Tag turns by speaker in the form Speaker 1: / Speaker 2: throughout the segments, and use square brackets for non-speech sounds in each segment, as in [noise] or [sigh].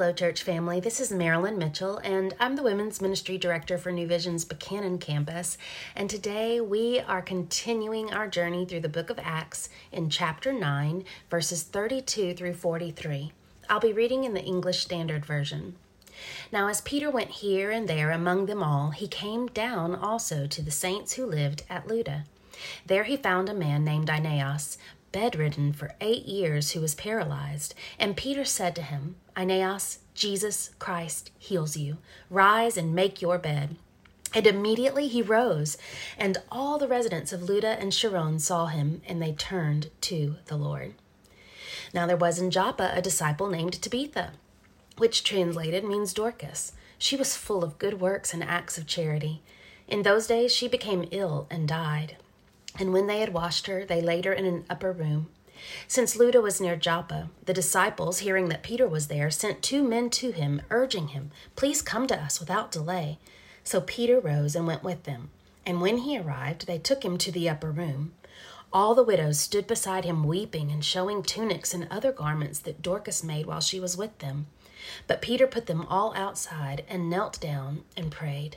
Speaker 1: Hello, church family. This is Marilyn Mitchell, and I'm the Women's Ministry Director for New Vision's Buchanan campus. And today we are continuing our journey through the book of Acts in chapter 9, verses 32 through 43. I'll be reading in the English Standard Version. Now, as Peter went here and there among them all, he came down also to the saints who lived at Lydda. There he found a man named Aeneas, bedridden for eight years, who was paralyzed. And Peter said to him, Aeneas, Jesus Christ heals you. Rise and make your bed. And immediately he rose, and all the residents of Lydda and Sharon saw him, and they turned to the Lord. Now there was in Joppa a disciple named Tabitha, which translated means Dorcas. She was full of good works and acts of charity. In those days she became ill and died. And when they had washed her, they laid her in an upper room. Since Lydda was near Joppa, the disciples, hearing that Peter was there, sent two men to him, urging him, Please come to us without delay. So Peter rose and went with them. And when he arrived, they took him to the upper room. All the widows stood beside him, weeping and showing tunics and other garments that Dorcas made while she was with them. But Peter put them all outside and knelt down and prayed.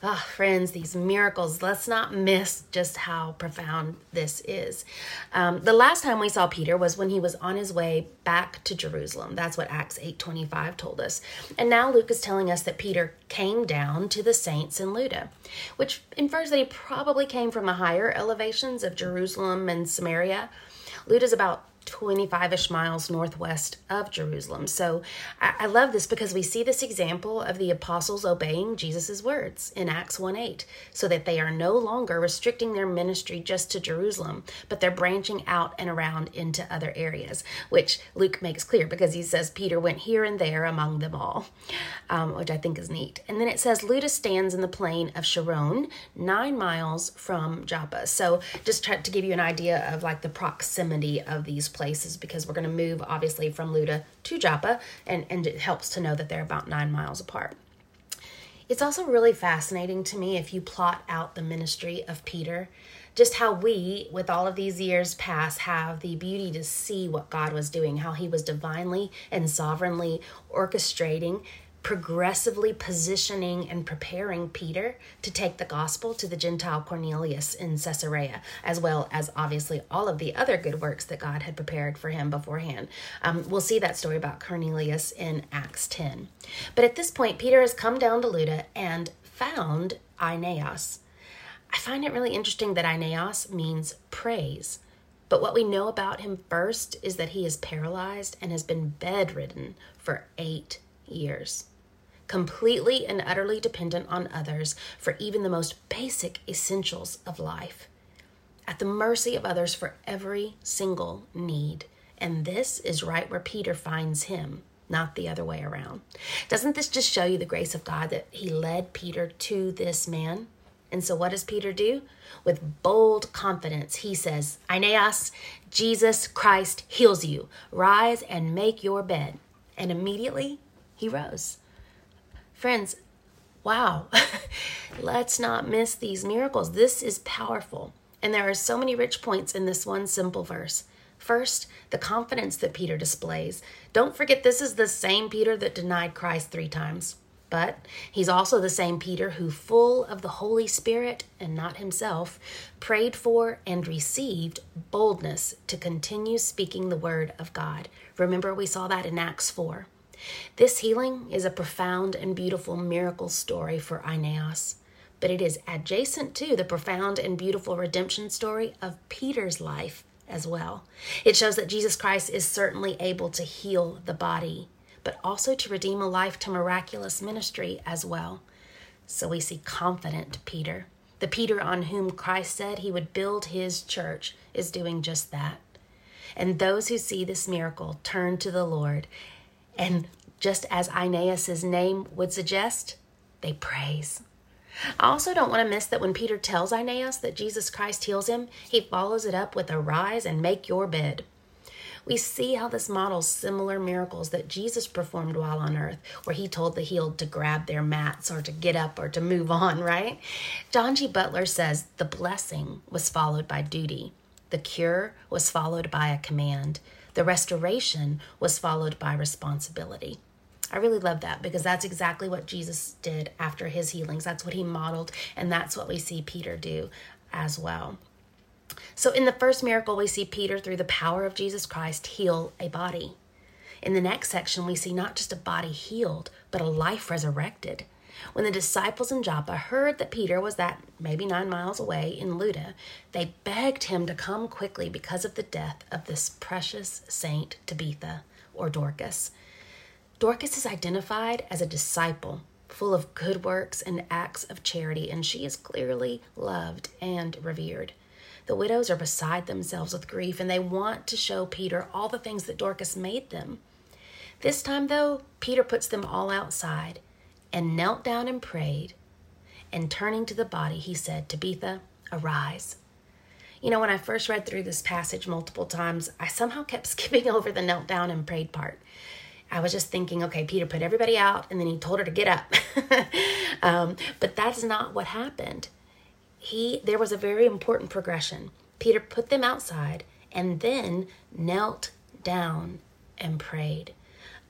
Speaker 1: Ah, oh, friends, these miracles, let's not miss just how profound this is. Um, the last time we saw Peter was when he was on his way back to Jerusalem. That's what Acts 8.25 told us. And now Luke is telling us that Peter came down to the saints in Lydda, which infers that he probably came from the higher elevations of Jerusalem and Samaria. Lydda is about 25 ish miles northwest of Jerusalem. So I, I, love this because we see this example of the apostles obeying Jesus' words in Acts 1 8, so that they are no longer restricting their ministry just to Jerusalem, but they're branching out and around into other areas, which Luke makes clear because he says Peter went here and there among them all, um, which I think is neat. And then it says Lydda stands in the plain of Sharon, nine miles from Joppa. So just to give you an idea of like the proximity of these places because we're going to move obviously from Lydda to Joppa, and, and it helps to know that they're about nine miles apart. It's also really fascinating to me if you plot out the ministry of Peter, just how we, with all of these years past, have the beauty to see what God was doing, how he was divinely and sovereignly orchestrating progressively positioning and preparing Peter to take the gospel to the Gentile Cornelius in Caesarea, as well as obviously all of the other good works that God had prepared for him beforehand. Um, we'll see that story about Cornelius in Acts 10. But at this point, Peter has come down to Lydda and found Aeneas. I find it really interesting that Aeneas means praise. But what we know about him first is that he is paralyzed and has been bedridden for eight years, completely and utterly dependent on others for even the most basic essentials of life, at the mercy of others for every single need. And this is right where Peter finds him, not the other way around. Doesn't this just show you the grace of God that he led Peter to this man? And so, what does Peter do? With bold confidence, he says, Aeneas, Jesus Christ heals you. Rise and make your bed. And immediately he rose. Friends, wow, [laughs] let's not miss these miracles. This is powerful. And there are so many rich points in this one simple verse. First, the confidence that Peter displays. Don't forget, this is the same Peter that denied Christ three times. But he's also the same Peter who, full of the Holy Spirit and not himself, prayed for and received boldness to continue speaking the word of God. Remember, we saw that in Acts 4. This healing is a profound and beautiful miracle story for Aeneas, but it is adjacent to the profound and beautiful redemption story of Peter's life as well. It shows that Jesus Christ is certainly able to heal the body, but also to redeem a life to miraculous ministry as well. So we see confident Peter. The Peter on whom Christ said he would build his church is doing just that. And those who see this miracle turn to the Lord. And just as Aeneas's name would suggest, they praise. I also don't want to miss that when Peter tells Aeneas that Jesus Christ heals him, he follows it up with arise and make your bed. We see how this models similar miracles that Jesus performed while on earth, where he told the healed to grab their mats or to get up or to move on, [laughs] right? John G. Butler says the blessing was followed by duty, the cure was followed by a command, the restoration was followed by responsibility. I really love that because that's exactly what Jesus did after his healings. That's what he modeled, and that's what we see Peter do as well. So, in the first miracle, we see Peter, through the power of Jesus Christ, heal a body. In the next section, we see not just a body healed, but a life resurrected. When the disciples in Joppa heard that Peter was that maybe nine miles away in Lydda, they begged him to come quickly because of the death of this precious saint Tabitha or Dorcas. Dorcas is identified as a disciple, full of good works and acts of charity, and she is clearly loved and revered. The widows are beside themselves with grief, and they want to show Peter all the things that Dorcas made them. This time, though, Peter puts them all outside and knelt down and prayed. And turning to the body, he said, Tabitha, arise. You know, when I first read through this passage multiple times, I somehow kept [laughs] skipping over the knelt down and prayed part. I was just thinking, okay, Peter put everybody out and then he told her to get up. [laughs] um, but that's not what happened. He there was a very important progression. Peter put them outside and then knelt down and prayed.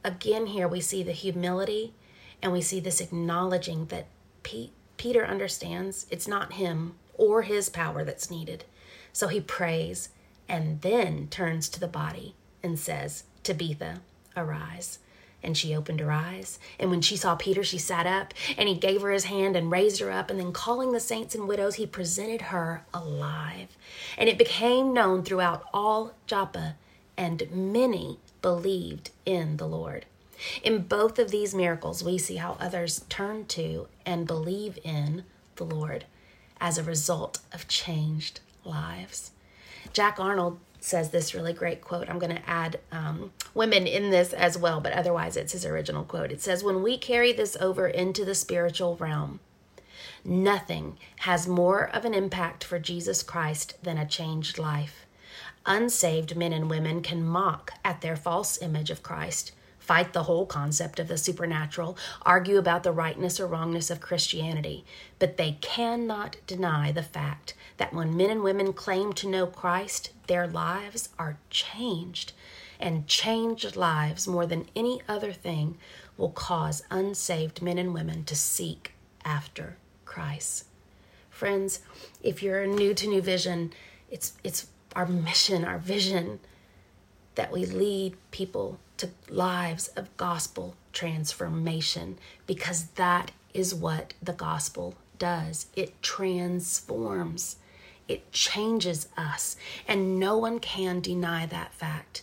Speaker 1: Again, here we see the humility and we see this acknowledging that P- Peter understands it's not him or his power that's needed. So he prays and then turns to the body and says, Tabitha, Arise. And she opened her eyes. And when she saw Peter, she sat up, and he gave her his hand and raised her up. And then, calling the saints and widows, he presented her alive. And it became known throughout all Joppa, and many believed in the Lord. In both of these miracles, we see how others turn to and believe in the Lord as a result of changed lives. Jack Arnold says this really great quote. I'm going to add um, women in this as well, but otherwise it's his original quote. It says, When we carry this over into the spiritual realm, nothing has more of an impact for Jesus Christ than a changed life. Unsaved men and women can mock at their false image of Christ, fight the whole concept of the supernatural, argue about the rightness or wrongness of Christianity, but they cannot deny the fact that when men and women claim to know Christ, their lives are changed. And changed lives, more than any other thing, will cause unsaved men and women to seek after Christ. Friends, if you're new to New Vision, it's, it's our mission, our vision that we lead people to lives of gospel transformation because that is what the gospel does. It transforms. It changes us, and no one can deny that fact.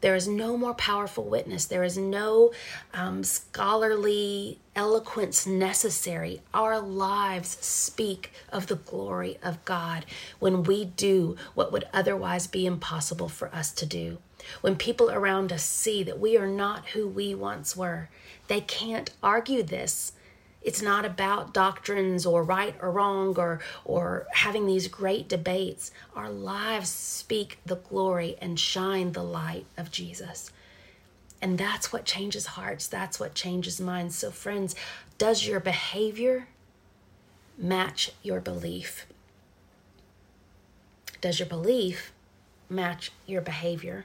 Speaker 1: There is no more powerful witness. There is no um, scholarly eloquence necessary. Our lives speak of the glory of God when we do what would otherwise be impossible for us to do. When people around us see that we are not who we once were, they can't argue this it's not about doctrines or right or wrong or or having these great debates. Our lives speak the glory and shine the light of Jesus. And that's what changes hearts. That's what changes minds. So friends, does your behavior match your belief? Does your belief match your behavior?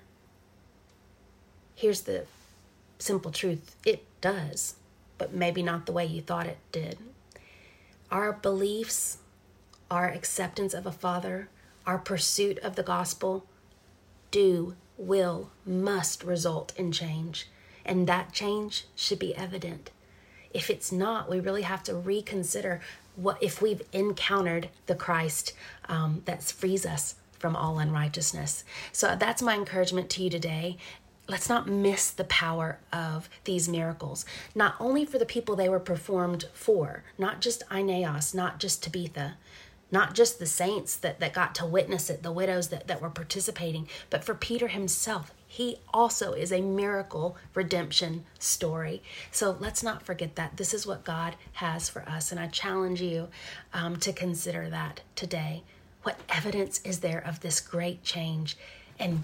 Speaker 1: Here's the simple truth it does but maybe not the way you thought it did. Our beliefs, our acceptance of a Father, our pursuit of the gospel do, will, must result in change. And that change should be evident. If it's not, we really have to reconsider what if we've encountered the Christ um, that frees us from all unrighteousness. So that's my encouragement to you today. Let's not miss the power of these miracles, not only for the people they were performed for, not just Aeneas, not just Tabitha, not just the saints that, that got to witness it, the widows that, that were participating, but for Peter himself. He also is a miracle redemption story. So let's not forget that. This is what God has for us. And I challenge you um, to consider that today. What evidence is there of this great change? And